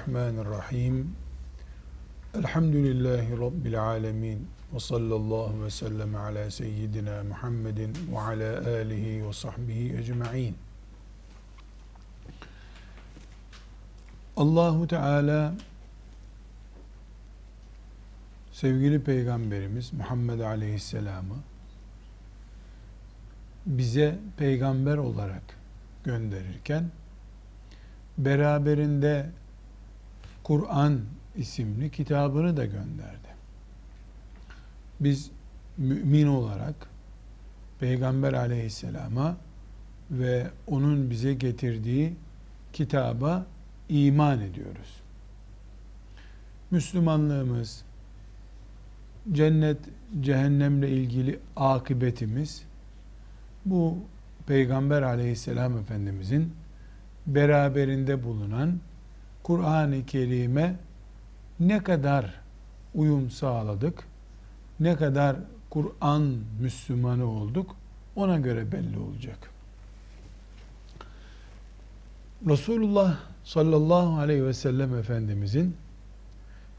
Bismillahirrahmanirrahim. Elhamdülillahi Rabbil alemin. Ve sallallahu ve sellem ala seyyidina Muhammedin ve ala alihi ve sahbihi ecma'in. Allahu Teala sevgili peygamberimiz Muhammed Aleyhisselam'ı bize peygamber olarak gönderirken beraberinde Kur'an isimli kitabını da gönderdi. Biz mümin olarak Peygamber aleyhisselama ve onun bize getirdiği kitaba iman ediyoruz. Müslümanlığımız, cennet, cehennemle ilgili akıbetimiz bu Peygamber aleyhisselam efendimizin beraberinde bulunan Kur'an-ı Kerim'e ne kadar uyum sağladık, ne kadar Kur'an Müslümanı olduk ona göre belli olacak. Resulullah sallallahu aleyhi ve sellem Efendimizin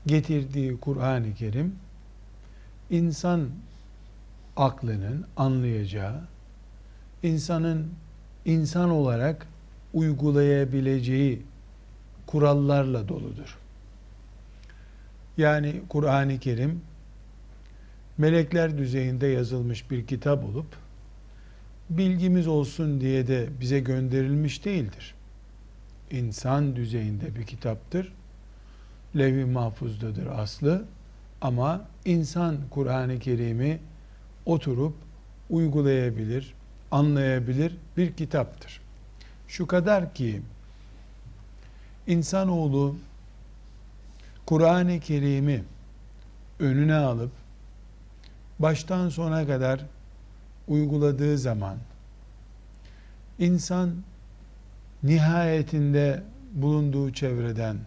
getirdiği Kur'an-ı Kerim insan aklının anlayacağı, insanın insan olarak uygulayabileceği kurallarla doludur. Yani Kur'an-ı Kerim melekler düzeyinde yazılmış bir kitap olup bilgimiz olsun diye de bize gönderilmiş değildir. İnsan düzeyinde bir kitaptır. Levh-i mahfuzdadır aslı ama insan Kur'an-ı Kerim'i oturup uygulayabilir, anlayabilir bir kitaptır. Şu kadar ki insanoğlu Kur'an-ı Kerim'i önüne alıp baştan sona kadar uyguladığı zaman insan nihayetinde bulunduğu çevreden,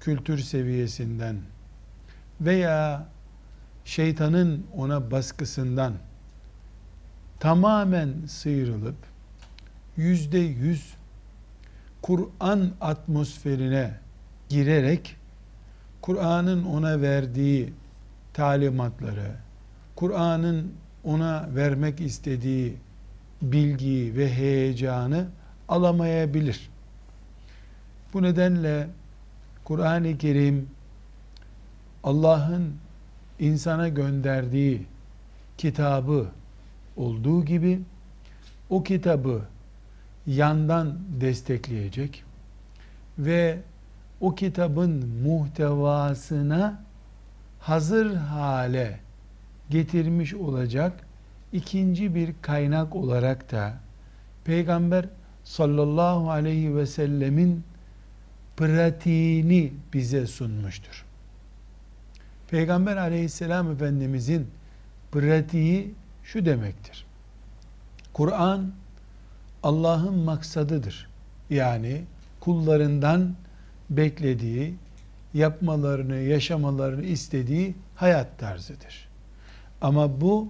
kültür seviyesinden veya şeytanın ona baskısından tamamen sıyrılıp yüzde yüz Kur'an atmosferine girerek Kur'an'ın ona verdiği talimatları, Kur'an'ın ona vermek istediği bilgiyi ve heyecanı alamayabilir. Bu nedenle Kur'an-ı Kerim Allah'ın insana gönderdiği kitabı olduğu gibi o kitabı yandan destekleyecek ve o kitabın muhtevasına hazır hale getirmiş olacak ikinci bir kaynak olarak da Peygamber sallallahu aleyhi ve sellemin pratiğini bize sunmuştur. Peygamber aleyhisselam efendimizin pratiği şu demektir. Kur'an Allah'ın maksadıdır. Yani kullarından beklediği, yapmalarını, yaşamalarını istediği hayat tarzıdır. Ama bu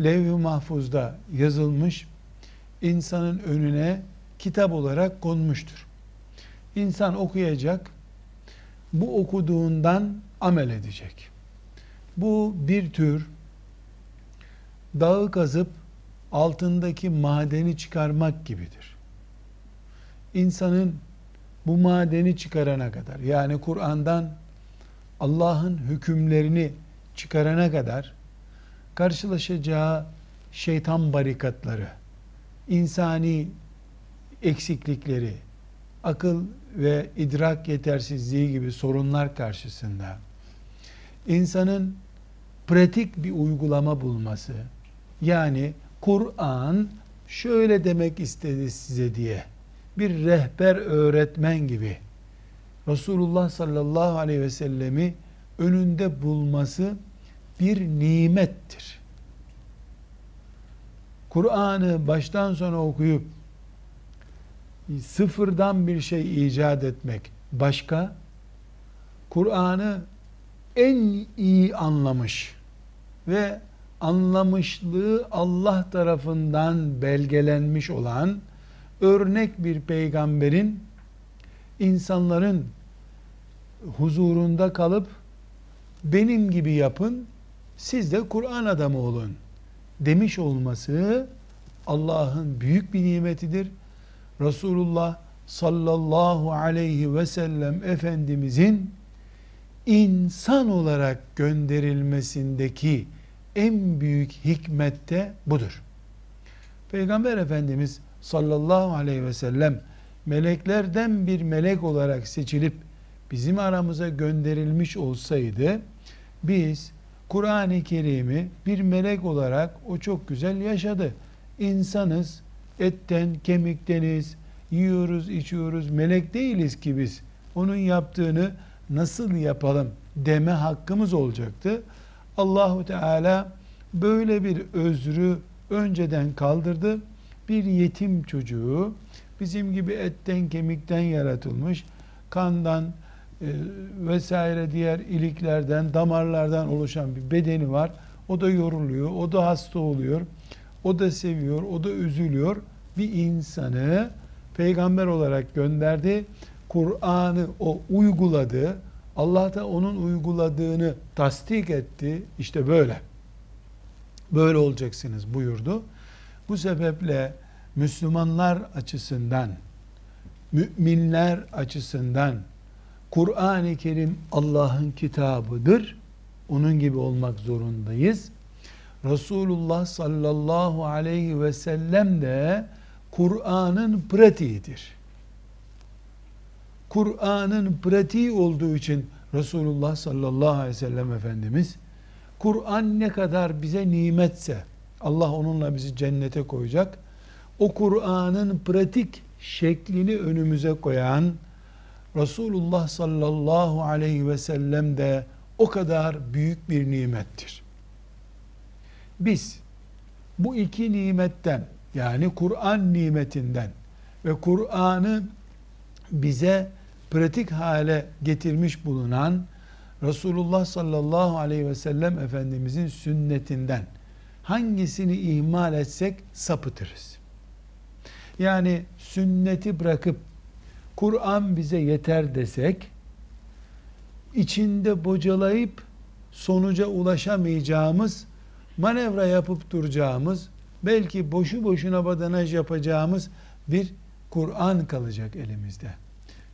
levh-i mahfuzda yazılmış, insanın önüne kitap olarak konmuştur. İnsan okuyacak, bu okuduğundan amel edecek. Bu bir tür dağı kazıp altındaki madeni çıkarmak gibidir. İnsanın bu madeni çıkarana kadar yani Kur'an'dan Allah'ın hükümlerini çıkarana kadar karşılaşacağı şeytan barikatları, insani eksiklikleri, akıl ve idrak yetersizliği gibi sorunlar karşısında insanın pratik bir uygulama bulması yani Kur'an şöyle demek istedi size diye bir rehber öğretmen gibi Resulullah sallallahu aleyhi ve sellemi önünde bulması bir nimettir. Kur'an'ı baştan sona okuyup sıfırdan bir şey icat etmek başka, Kur'an'ı en iyi anlamış ve anlamışlığı Allah tarafından belgelenmiş olan örnek bir peygamberin insanların huzurunda kalıp benim gibi yapın, siz de Kur'an adamı olun demiş olması Allah'ın büyük bir nimetidir. Resulullah sallallahu aleyhi ve sellem Efendimizin insan olarak gönderilmesindeki en büyük hikmette budur. Peygamber Efendimiz sallallahu aleyhi ve sellem meleklerden bir melek olarak seçilip bizim aramıza gönderilmiş olsaydı biz Kur'an-ı Kerim'i bir melek olarak o çok güzel yaşadı. İnsanız, etten, kemikteniz, yiyoruz, içiyoruz, melek değiliz ki biz. Onun yaptığını nasıl yapalım deme hakkımız olacaktı. Allahu Teala böyle bir özrü önceden kaldırdı. Bir yetim çocuğu bizim gibi etten kemikten yaratılmış, kandan e, vesaire diğer iliklerden, damarlardan oluşan bir bedeni var. O da yoruluyor, o da hasta oluyor, o da seviyor, o da üzülüyor. Bir insanı peygamber olarak gönderdi. Kur'an'ı o uyguladı. Allah da onun uyguladığını tasdik etti. İşte böyle. Böyle olacaksınız buyurdu. Bu sebeple Müslümanlar açısından, müminler açısından Kur'an-ı Kerim Allah'ın kitabıdır. Onun gibi olmak zorundayız. Resulullah sallallahu aleyhi ve sellem de Kur'an'ın pratiğidir. Kur'an'ın pratiği olduğu için Resulullah sallallahu aleyhi ve sellem Efendimiz Kur'an ne kadar bize nimetse Allah onunla bizi cennete koyacak. O Kur'an'ın pratik şeklini önümüze koyan Resulullah sallallahu aleyhi ve sellem de o kadar büyük bir nimettir. Biz bu iki nimetten yani Kur'an nimetinden ve Kur'an'ı bize pratik hale getirmiş bulunan Resulullah sallallahu aleyhi ve sellem Efendimizin sünnetinden hangisini ihmal etsek sapıtırız. Yani sünneti bırakıp Kur'an bize yeter desek içinde bocalayıp sonuca ulaşamayacağımız manevra yapıp duracağımız belki boşu boşuna badanaj yapacağımız bir Kur'an kalacak elimizde.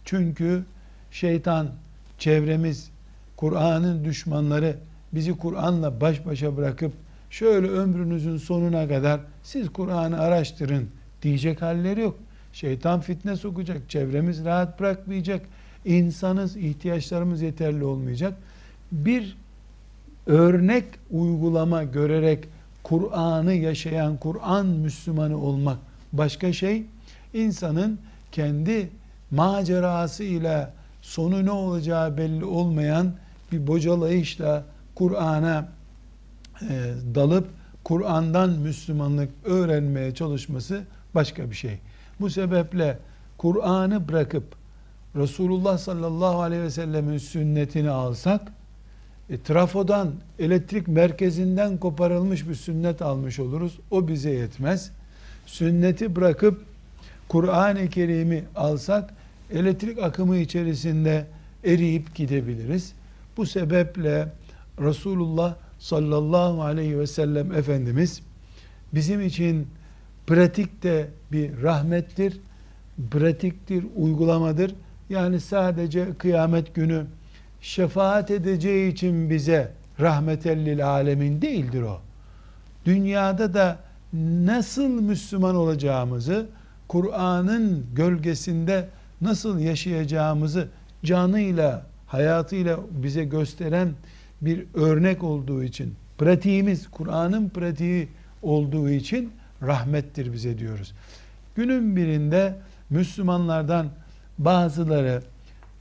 Çünkü şeytan, çevremiz, Kur'an'ın düşmanları bizi Kur'an'la baş başa bırakıp şöyle ömrünüzün sonuna kadar siz Kur'an'ı araştırın diyecek halleri yok. Şeytan fitne sokacak, çevremiz rahat bırakmayacak, insanız, ihtiyaçlarımız yeterli olmayacak. Bir örnek uygulama görerek Kur'an'ı yaşayan Kur'an Müslümanı olmak başka şey. İnsanın kendi macerası ile sonu ne olacağı belli olmayan bir bocalayışla Kur'an'a e, dalıp Kur'an'dan Müslümanlık öğrenmeye çalışması başka bir şey. Bu sebeple Kur'an'ı bırakıp Resulullah sallallahu aleyhi ve sellemin sünnetini alsak e, trafodan, elektrik merkezinden koparılmış bir sünnet almış oluruz. O bize yetmez. Sünneti bırakıp Kur'an-ı Kerim'i alsak elektrik akımı içerisinde eriyip gidebiliriz. Bu sebeple Resulullah sallallahu aleyhi ve sellem Efendimiz bizim için pratikte bir rahmettir, pratiktir, uygulamadır. Yani sadece kıyamet günü şefaat edeceği için bize rahmetellil alemin değildir o. Dünyada da nasıl Müslüman olacağımızı, Kur'an'ın gölgesinde nasıl yaşayacağımızı canıyla, hayatıyla bize gösteren bir örnek olduğu için, pratiğimiz Kur'an'ın pratiği olduğu için rahmettir bize diyoruz. Günün birinde Müslümanlardan bazıları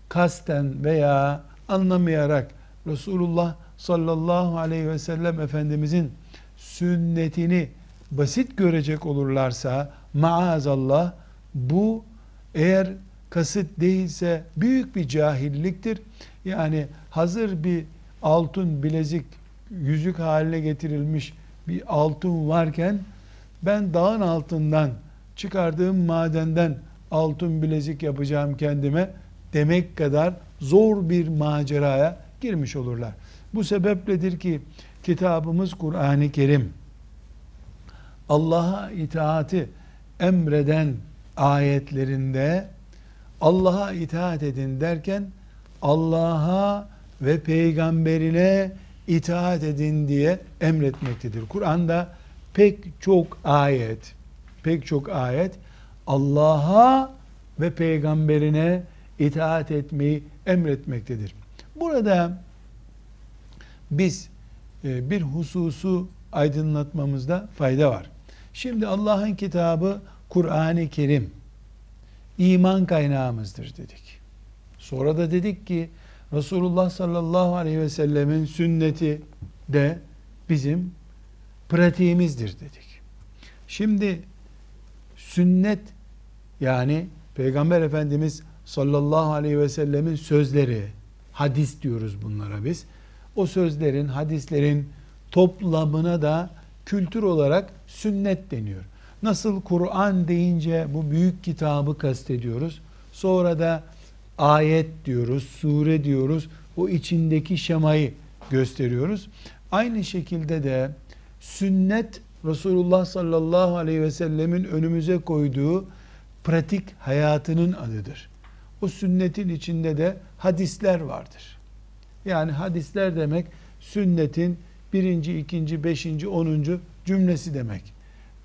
kasten veya anlamayarak Resulullah sallallahu aleyhi ve sellem Efendimizin sünnetini basit görecek olurlarsa maazallah bu eğer kasıt değilse büyük bir cahilliktir. Yani hazır bir altın bilezik yüzük haline getirilmiş bir altın varken ben dağın altından çıkardığım madenden altın bilezik yapacağım kendime demek kadar zor bir maceraya girmiş olurlar. Bu sebepledir ki kitabımız Kur'an-ı Kerim Allah'a itaati emreden ayetlerinde Allah'a itaat edin derken Allah'a ve peygamberine itaat edin diye emretmektedir. Kur'an'da pek çok ayet, pek çok ayet Allah'a ve peygamberine itaat etmeyi emretmektedir. Burada biz e, bir hususu aydınlatmamızda fayda var. Şimdi Allah'ın kitabı Kur'an-ı Kerim iman kaynağımızdır dedik. Sonra da dedik ki Resulullah sallallahu aleyhi ve sellemin sünneti de bizim pratiğimizdir dedik. Şimdi sünnet yani Peygamber Efendimiz sallallahu aleyhi ve sellemin sözleri, hadis diyoruz bunlara biz. O sözlerin, hadislerin toplamına da kültür olarak sünnet deniyor. Nasıl Kur'an deyince bu büyük kitabı kastediyoruz. Sonra da ayet diyoruz, sure diyoruz. O içindeki şemayı gösteriyoruz. Aynı şekilde de sünnet Resulullah sallallahu aleyhi ve sellemin önümüze koyduğu pratik hayatının adıdır. O sünnetin içinde de hadisler vardır. Yani hadisler demek sünnetin birinci, ikinci, beşinci, onuncu cümlesi demek.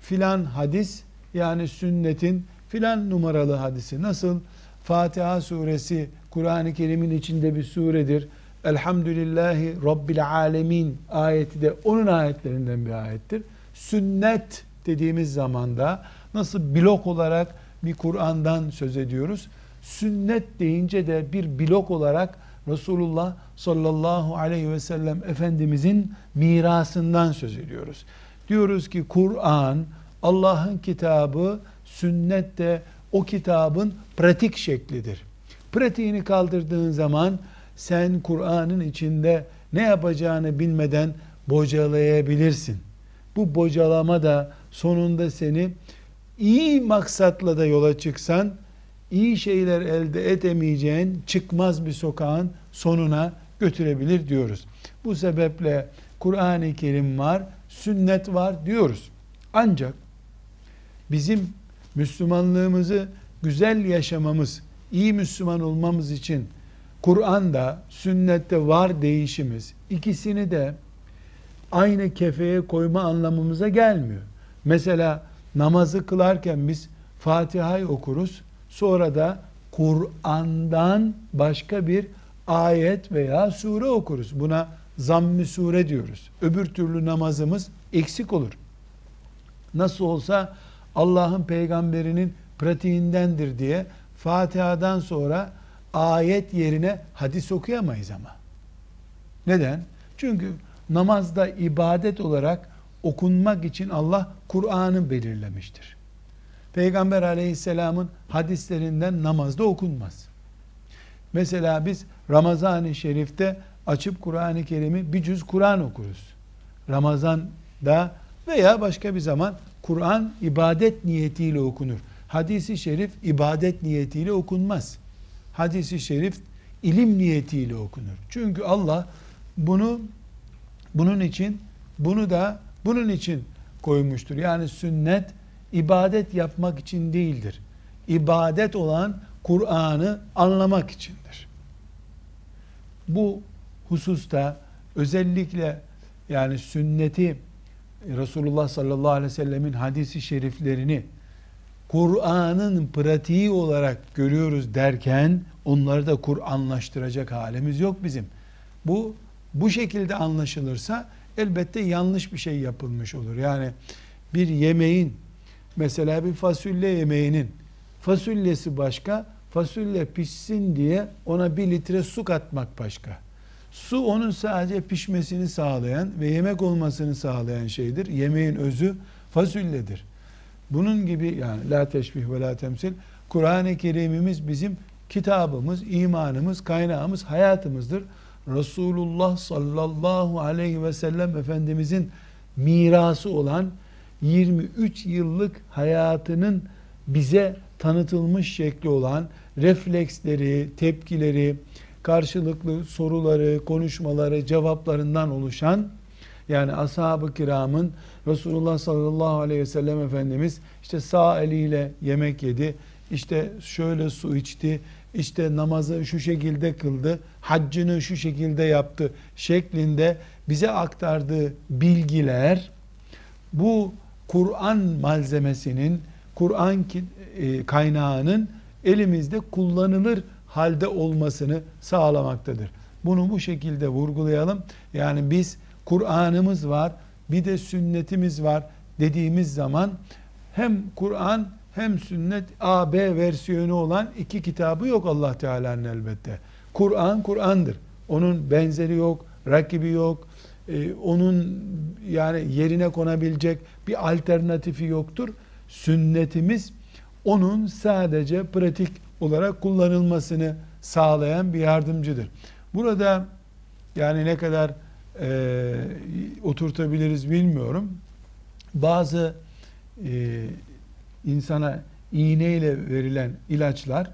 Filan hadis yani sünnetin filan numaralı hadisi. Nasıl? Fatiha suresi Kur'an-ı Kerim'in içinde bir suredir. Elhamdülillahi Rabbil Alemin ayeti de onun ayetlerinden bir ayettir. Sünnet dediğimiz zamanda nasıl blok olarak bir Kur'an'dan söz ediyoruz. Sünnet deyince de bir blok olarak Resulullah sallallahu aleyhi ve sellem Efendimizin mirasından söz ediyoruz. Diyoruz ki Kur'an Allah'ın kitabı, sünnet de o kitabın pratik şeklidir. Pratiğini kaldırdığın zaman sen Kur'an'ın içinde ne yapacağını bilmeden bocalayabilirsin. Bu bocalama da sonunda seni iyi maksatla da yola çıksan iyi şeyler elde edemeyeceğin çıkmaz bir sokağın sonuna götürebilir diyoruz. Bu sebeple Kur'an-ı Kerim var, sünnet var diyoruz. Ancak bizim Müslümanlığımızı güzel yaşamamız, iyi Müslüman olmamız için Kur'an'da, sünnette var değişimiz ikisini de aynı kefeye koyma anlamımıza gelmiyor. Mesela namazı kılarken biz Fatiha'yı okuruz. Sonra da Kur'an'dan başka bir ayet veya sure okuruz. Buna zamm-ı sure diyoruz. Öbür türlü namazımız eksik olur. Nasıl olsa Allah'ın peygamberinin pratiğindendir diye Fatiha'dan sonra ayet yerine hadis okuyamayız ama. Neden? Çünkü namazda ibadet olarak okunmak için Allah Kur'an'ı belirlemiştir. Peygamber aleyhisselamın hadislerinden namazda okunmaz. Mesela biz Ramazan-ı Şerif'te açıp Kur'an-ı Kerim'i bir cüz Kur'an okuruz. Ramazan'da veya başka bir zaman Kur'an ibadet niyetiyle okunur. Hadisi şerif ibadet niyetiyle okunmaz. Hadisi şerif ilim niyetiyle okunur. Çünkü Allah bunu bunun için bunu da bunun için koymuştur. Yani sünnet ibadet yapmak için değildir. İbadet olan Kur'an'ı anlamak içindir. Bu hususta özellikle yani sünneti Resulullah sallallahu aleyhi ve sellemin hadisi şeriflerini Kur'an'ın pratiği olarak görüyoruz derken onları da Kur'anlaştıracak halimiz yok bizim. Bu bu şekilde anlaşılırsa elbette yanlış bir şey yapılmış olur. Yani bir yemeğin mesela bir fasulye yemeğinin fasulyesi başka, fasulye pişsin diye ona bir litre su katmak başka. Su onun sadece pişmesini sağlayan ve yemek olmasını sağlayan şeydir. Yemeğin özü fasulyedir. Bunun gibi yani la teşbih ve la temsil Kur'an-ı Kerim'imiz bizim kitabımız, imanımız, kaynağımız, hayatımızdır. Resulullah sallallahu aleyhi ve sellem Efendimizin mirası olan 23 yıllık hayatının bize tanıtılmış şekli olan refleksleri, tepkileri, karşılıklı soruları, konuşmaları, cevaplarından oluşan yani ashab-ı kiramın Resulullah sallallahu aleyhi ve sellem Efendimiz işte sağ eliyle yemek yedi, işte şöyle su içti, işte namazı şu şekilde kıldı, haccını şu şekilde yaptı şeklinde bize aktardığı bilgiler bu Kur'an malzemesinin, Kur'an e, kaynağının elimizde kullanılır halde olmasını sağlamaktadır. Bunu bu şekilde vurgulayalım. Yani biz Kur'an'ımız var, bir de sünnetimiz var dediğimiz zaman hem Kur'an hem sünnet A, B versiyonu olan iki kitabı yok Allah Teala'nın elbette. Kur'an Kur'an'dır. Onun benzeri yok, rakibi yok. Ee, onun yani yerine konabilecek bir alternatifi yoktur. Sünnetimiz onun sadece pratik olarak kullanılmasını sağlayan bir yardımcıdır. Burada yani ne kadar e, oturtabiliriz bilmiyorum. Bazı e, insana iğneyle verilen ilaçlar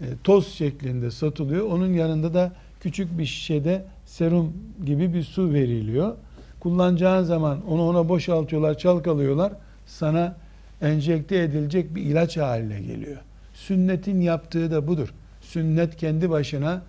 e, toz şeklinde satılıyor. Onun yanında da küçük bir şişede serum gibi bir su veriliyor. Kullanacağın zaman onu ona boşaltıyorlar, çalkalıyorlar. Sana enjekte edilecek bir ilaç haline geliyor. Sünnetin yaptığı da budur. Sünnet kendi başına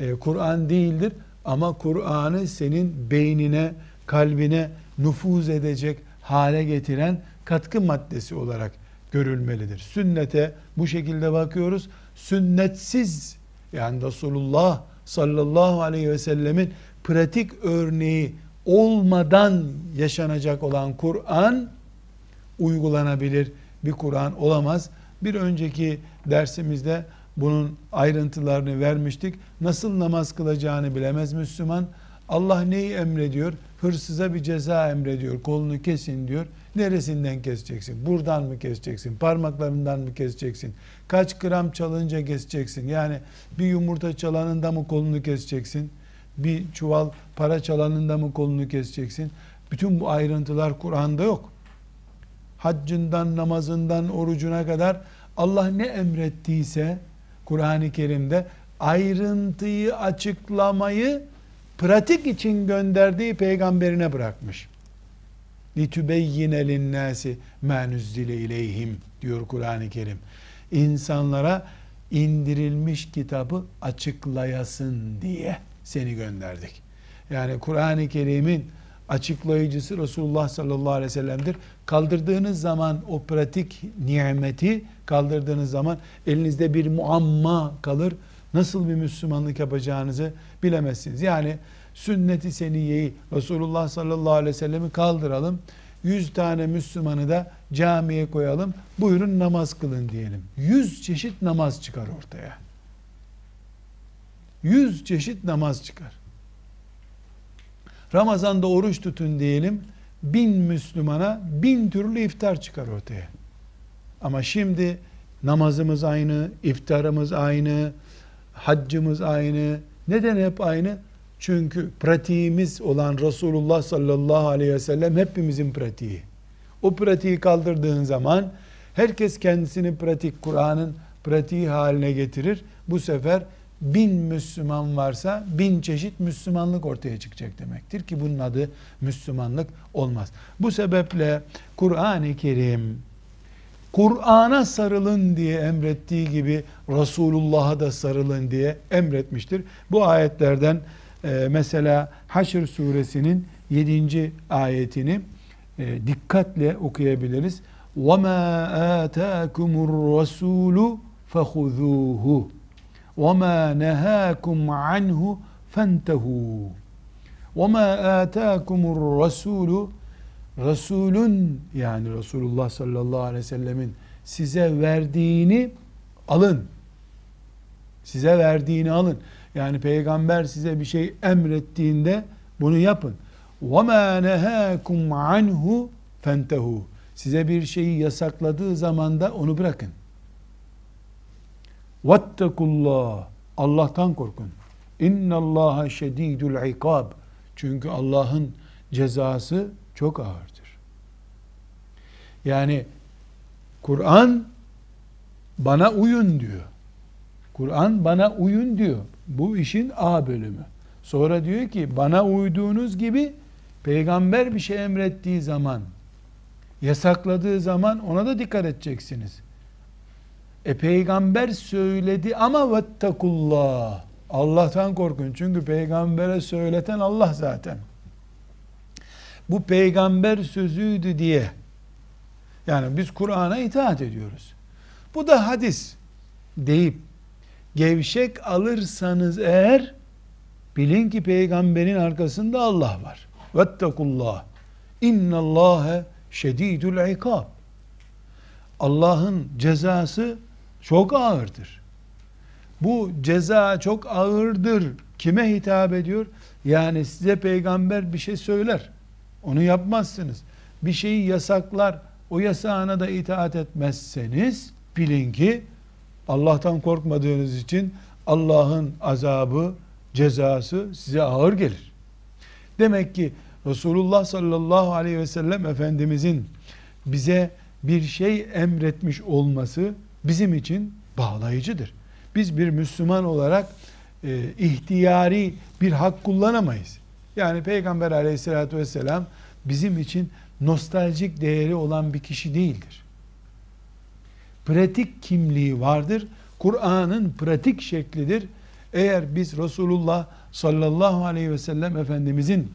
e, Kur'an değildir ama Kur'an'ı senin beynine, kalbine nüfuz edecek hale getiren katkı maddesi olarak görülmelidir. Sünnete bu şekilde bakıyoruz. Sünnetsiz yani Resulullah sallallahu aleyhi ve sellemin pratik örneği olmadan yaşanacak olan Kur'an uygulanabilir bir Kur'an olamaz. Bir önceki dersimizde bunun ayrıntılarını vermiştik. Nasıl namaz kılacağını bilemez Müslüman. Allah neyi emrediyor? Hırsıza bir ceza emrediyor. Kolunu kesin diyor. Neresinden keseceksin? Buradan mı keseceksin? Parmaklarından mı keseceksin? Kaç gram çalınca keseceksin? Yani bir yumurta çalanında mı kolunu keseceksin? Bir çuval para çalanında mı kolunu keseceksin? Bütün bu ayrıntılar Kur'an'da yok. Haccından, namazından, orucuna kadar Allah ne emrettiyse Kur'an-ı Kerim'de ayrıntıyı açıklamayı pratik için gönderdiği peygamberine bırakmış. لِتُبَيِّنَ لِلنَّاسِ مَا نُزِّلَ اِلَيْهِمْ diyor Kur'an-ı Kerim. İnsanlara indirilmiş kitabı açıklayasın diye seni gönderdik. Yani Kur'an-ı Kerim'in açıklayıcısı Resulullah sallallahu aleyhi ve sellem'dir. Kaldırdığınız zaman o pratik nimeti kaldırdığınız zaman elinizde bir muamma kalır. Nasıl bir Müslümanlık yapacağınızı bilemezsiniz. Yani sünneti seniyeyi Resulullah sallallahu aleyhi ve sellemi kaldıralım. Yüz tane Müslümanı da camiye koyalım. Buyurun namaz kılın diyelim. Yüz çeşit namaz çıkar ortaya. Yüz çeşit namaz çıkar. Ramazan'da oruç tutun diyelim. Bin Müslümana bin türlü iftar çıkar ortaya. Ama şimdi namazımız aynı, iftarımız aynı, haccımız aynı. Neden hep aynı? Çünkü pratiğimiz olan Resulullah sallallahu aleyhi ve sellem hepimizin pratiği. O pratiği kaldırdığın zaman herkes kendisini pratik, Kur'an'ın pratiği haline getirir. Bu sefer bin Müslüman varsa bin çeşit Müslümanlık ortaya çıkacak demektir ki bunun adı Müslümanlık olmaz. Bu sebeple Kur'an-ı Kerim Kur'an'a sarılın diye emrettiği gibi Resulullah'a da sarılın diye emretmiştir. Bu ayetlerden e, mesela Haşr suresinin 7. ayetini e, dikkatle okuyabiliriz. وَمَا آتَاكُمُ الرَّسُولُ فَخُذُوهُ وَمَا نَهَاكُمْ عَنْهُ فَانْتَهُوا وَمَا آتَاكُمُ الرَّسُولُ Resulün yani Resulullah sallallahu aleyhi ve sellemin size verdiğini alın. Size verdiğini alın. Yani peygamber size bir şey emrettiğinde bunu yapın. وَمَا نَهَاكُمْ عَنْهُ فَانْتَهُ Size bir şeyi yasakladığı zaman da onu bırakın. Vettekullah. Allah'tan korkun. İnnallaha şedidul ikab. Çünkü Allah'ın cezası çok ağırdır. Yani Kur'an bana uyun diyor. Kur'an bana uyun diyor. Bu işin A bölümü. Sonra diyor ki bana uyduğunuz gibi peygamber bir şey emrettiği zaman, yasakladığı zaman ona da dikkat edeceksiniz. E peygamber söyledi ama vettakullah. Allah'tan korkun. Çünkü peygambere söyleten Allah zaten. Bu peygamber sözüydü diye. Yani biz Kur'an'a itaat ediyoruz. Bu da hadis deyip gevşek alırsanız eğer bilin ki peygamberin arkasında Allah var. Vettakullah. İnnallâhe şedîdül ikab. Allah'ın cezası çok ağırdır. Bu ceza çok ağırdır. Kime hitap ediyor? Yani size peygamber bir şey söyler. Onu yapmazsınız. Bir şeyi yasaklar. O yasağına da itaat etmezseniz bilin ki Allah'tan korkmadığınız için Allah'ın azabı, cezası size ağır gelir. Demek ki Resulullah sallallahu aleyhi ve sellem Efendimizin bize bir şey emretmiş olması bizim için bağlayıcıdır. Biz bir Müslüman olarak e, ihtiyari bir hak kullanamayız. Yani Peygamber aleyhissalatü vesselam bizim için nostaljik değeri olan bir kişi değildir. Pratik kimliği vardır. Kur'an'ın pratik şeklidir. Eğer biz Resulullah sallallahu aleyhi ve sellem Efendimizin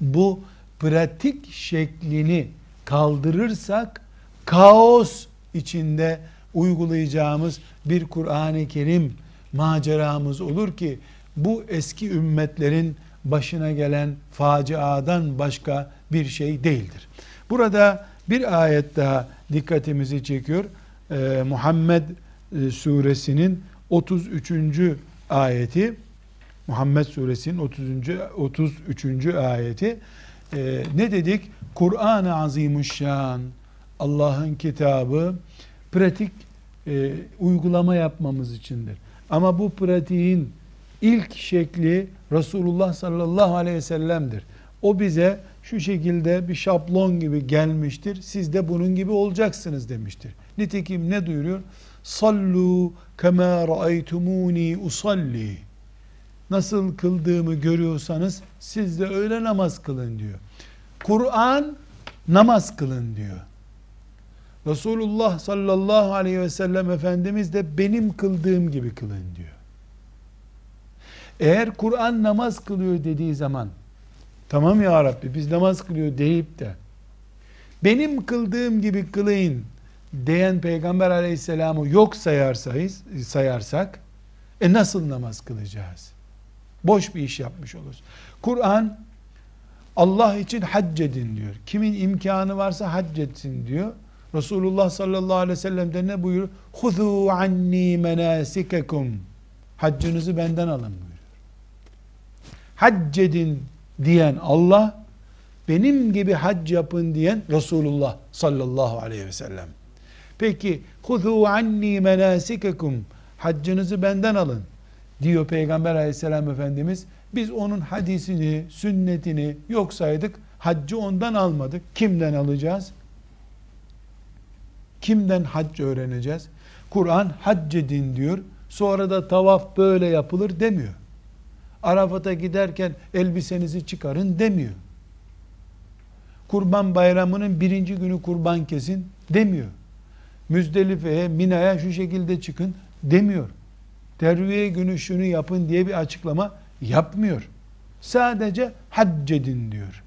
bu pratik şeklini kaldırırsak kaos içinde uygulayacağımız bir Kur'an-ı Kerim maceramız olur ki bu eski ümmetlerin başına gelen faciadan başka bir şey değildir. Burada bir ayet daha dikkatimizi çekiyor. Ee, Muhammed e, suresinin 33. ayeti Muhammed suresinin 30. 33. ayeti ee, ne dedik? Kur'an-ı Azimuşşan Allah'ın kitabı pratik e, uygulama yapmamız içindir. Ama bu pratiğin ilk şekli Resulullah sallallahu aleyhi ve sellem'dir. O bize şu şekilde bir şablon gibi gelmiştir. Siz de bunun gibi olacaksınız demiştir. Nitekim ne duyuruyor? Sallu kema ra'aytumuni usalli. Nasıl kıldığımı görüyorsanız siz de öyle namaz kılın diyor. Kur'an namaz kılın diyor. Resulullah sallallahu aleyhi ve sellem Efendimiz de benim kıldığım gibi kılın diyor. Eğer Kur'an namaz kılıyor dediği zaman tamam ya Rabbi biz namaz kılıyor deyip de benim kıldığım gibi kılayın diyen Peygamber aleyhisselamı yok sayarsayız, sayarsak e nasıl namaz kılacağız? Boş bir iş yapmış oluruz. Kur'an Allah için hac edin diyor. Kimin imkanı varsa hac etsin diyor. Resulullah sallallahu aleyhi ve sellem de ne buyuruyor? Huzu anni menasikekum. Haccınızı benden alın buyuruyor. Hac edin diyen Allah, benim gibi hac yapın diyen Resulullah sallallahu aleyhi ve sellem. Peki, huzu anni menasikekum. Haccınızı benden alın diyor Peygamber aleyhisselam Efendimiz. Biz onun hadisini, sünnetini yok saydık. Haccı ondan almadık. Kimden alacağız? Kimden hac öğreneceğiz? Kur'an hac edin diyor. Sonra da tavaf böyle yapılır demiyor. Arafat'a giderken elbisenizi çıkarın demiyor. Kurban bayramının birinci günü kurban kesin demiyor. Müzdelife'ye, Mina'ya şu şekilde çıkın demiyor. Terviye günü şunu yapın diye bir açıklama yapmıyor. Sadece hac edin diyor.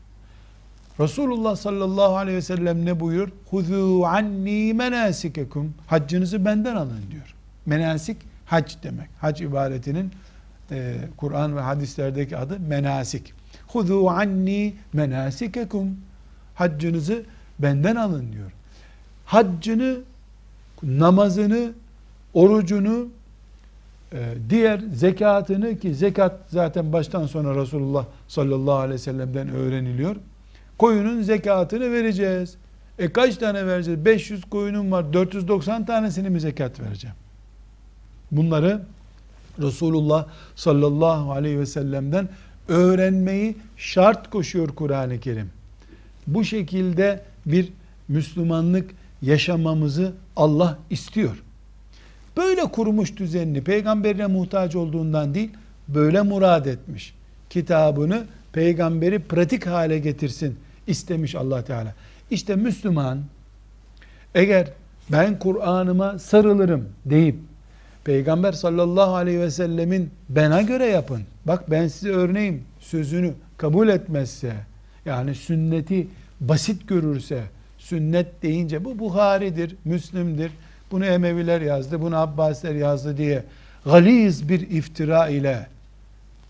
Resulullah sallallahu aleyhi ve sellem ne buyuruyor? Huzu anni menasikekum. Haccınızı benden alın diyor. Menasik hac demek. Hac ibaretinin e, Kur'an ve hadislerdeki adı menasik. Huzu anni menasikekum. Haccınızı benden alın diyor. Haccını, namazını, orucunu, e, diğer zekatını ki zekat zaten baştan sona Resulullah sallallahu aleyhi ve sellem'den öğreniliyor koyunun zekatını vereceğiz. E kaç tane vereceğiz? 500 koyunum var. 490 tanesini mi zekat vereceğim? Bunları Resulullah sallallahu aleyhi ve sellem'den öğrenmeyi şart koşuyor Kur'an-ı Kerim. Bu şekilde bir Müslümanlık yaşamamızı Allah istiyor. Böyle kurmuş düzenini peygamberine muhtaç olduğundan değil, böyle murad etmiş. Kitabını peygamberi pratik hale getirsin istemiş Allah Teala. İşte Müslüman eğer ben Kur'an'ıma sarılırım deyip Peygamber sallallahu aleyhi ve sellemin bana göre yapın. Bak ben size örneğim sözünü kabul etmezse yani sünneti basit görürse sünnet deyince bu Buhari'dir, Müslim'dir. Bunu Emeviler yazdı, bunu Abbasiler yazdı diye galiz bir iftira ile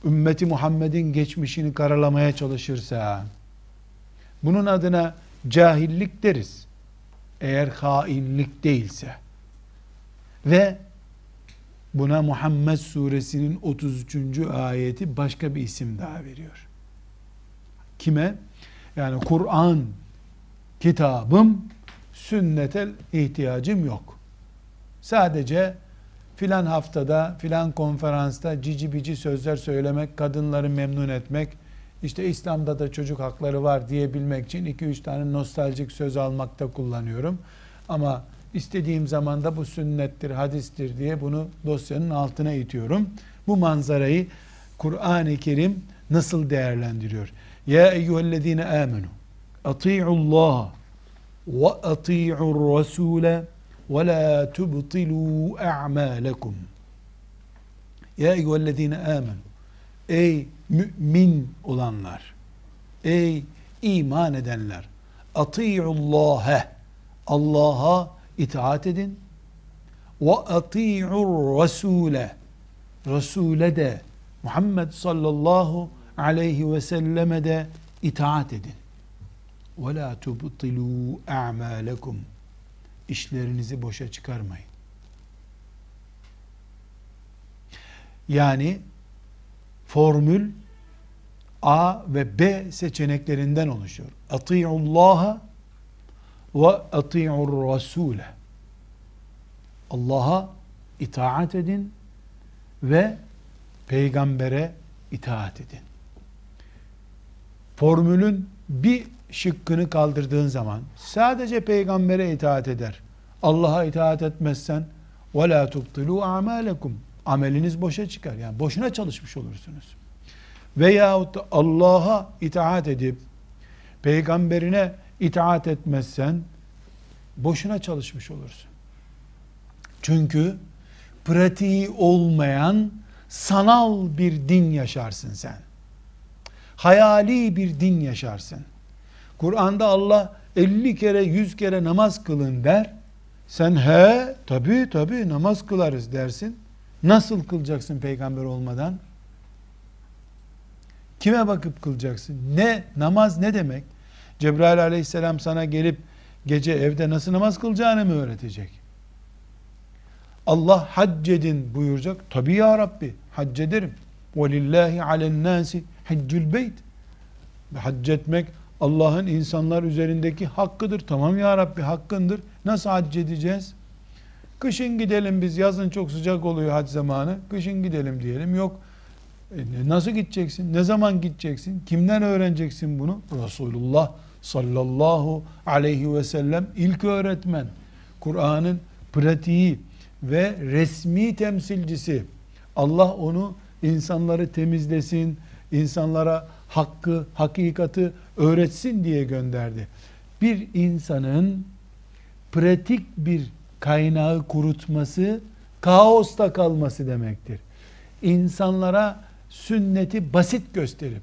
ümmeti Muhammed'in geçmişini karalamaya çalışırsa bunun adına cahillik deriz. Eğer hainlik değilse ve buna Muhammed suresinin 33. ayeti başka bir isim daha veriyor. Kime? Yani Kur'an kitabım sünnete ihtiyacım yok. Sadece filan haftada filan konferansta cici bici sözler söylemek, kadınları memnun etmek, işte İslam'da da çocuk hakları var diyebilmek için 2-3 tane nostaljik söz almakta kullanıyorum. Ama istediğim zaman da bu sünnettir, hadistir diye bunu dosyanın altına itiyorum. Bu manzarayı Kur'an-ı Kerim nasıl değerlendiriyor? Ya eyyühellezine amenu ati'ullah ve ati'ur rasule ve la tubtilu a'malekum. Ya eyyühellezine amenu Ey mümin olanlar, ey iman edenler, ati'ullâhe, Allah'a itaat edin, ve ati'ur rasule, Resul'e de, Muhammed sallallahu aleyhi ve selleme de itaat edin. Ve la tubtilû a'mâlekum. İşlerinizi boşa çıkarmayın. Yani formül A ve B seçeneklerinden oluşuyor. Ati'ullaha ve ati'ur rasule. Allah'a itaat edin ve peygambere itaat edin. Formülün bir şıkkını kaldırdığın zaman sadece peygambere itaat eder. Allah'a itaat etmezsen la tubtilu a'malekum ameliniz boşa çıkar. Yani boşuna çalışmış olursunuz. Veyahut Allah'a itaat edip peygamberine itaat etmezsen boşuna çalışmış olursun. Çünkü pratiği olmayan sanal bir din yaşarsın sen. Hayali bir din yaşarsın. Kur'an'da Allah 50 kere 100 kere namaz kılın der. Sen he tabi tabi namaz kılarız dersin. Nasıl kılacaksın peygamber olmadan? Kime bakıp kılacaksın? Ne namaz ne demek? Cebrail aleyhisselam sana gelip gece evde nasıl namaz kılacağını mı öğretecek? Allah hac edin buyuracak. Tabi ya Rabbi hac ederim. وَلِلَّهِ عَلَى النَّاسِ حَجُّ الْبَيْتِ Hac etmek Allah'ın insanlar üzerindeki hakkıdır. Tamam ya Rabbi hakkındır. Nasıl hac edeceğiz? Kışın gidelim biz yazın çok sıcak oluyor hac zamanı. Kışın gidelim diyelim. Yok e, nasıl gideceksin? Ne zaman gideceksin? Kimden öğreneceksin bunu? Resulullah sallallahu aleyhi ve sellem ilk öğretmen. Kur'an'ın pratiği ve resmi temsilcisi. Allah onu insanları temizlesin, insanlara hakkı, hakikati öğretsin diye gönderdi. Bir insanın pratik bir kaynağı kurutması, kaosta kalması demektir. İnsanlara sünneti basit gösterip,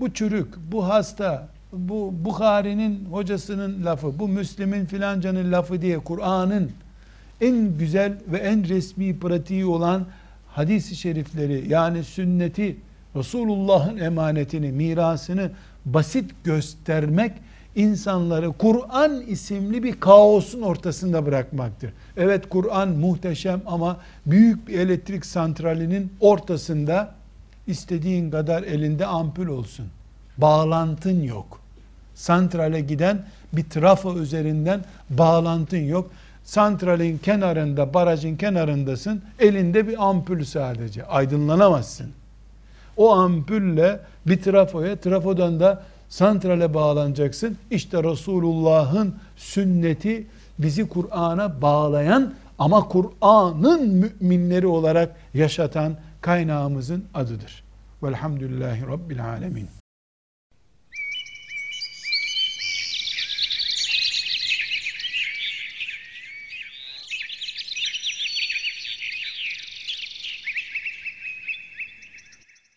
bu çürük, bu hasta, bu Bukhari'nin hocasının lafı, bu Müslim'in filancanın lafı diye Kur'an'ın en güzel ve en resmi pratiği olan hadis-i şerifleri yani sünneti Resulullah'ın emanetini, mirasını basit göstermek insanları Kur'an isimli bir kaosun ortasında bırakmaktır. Evet Kur'an muhteşem ama büyük bir elektrik santralinin ortasında istediğin kadar elinde ampul olsun. Bağlantın yok. Santrale giden bir trafo üzerinden bağlantın yok. Santralin kenarında, barajın kenarındasın. Elinde bir ampul sadece. Aydınlanamazsın. O ampulle bir trafoya, trafodan da santrale bağlanacaksın. İşte Resulullah'ın sünneti bizi Kur'an'a bağlayan Ama Kur'an'ın müminleri olarak yaşatan kaynağımızın adıdır. Velhamdülillahi Rabbil Alemin.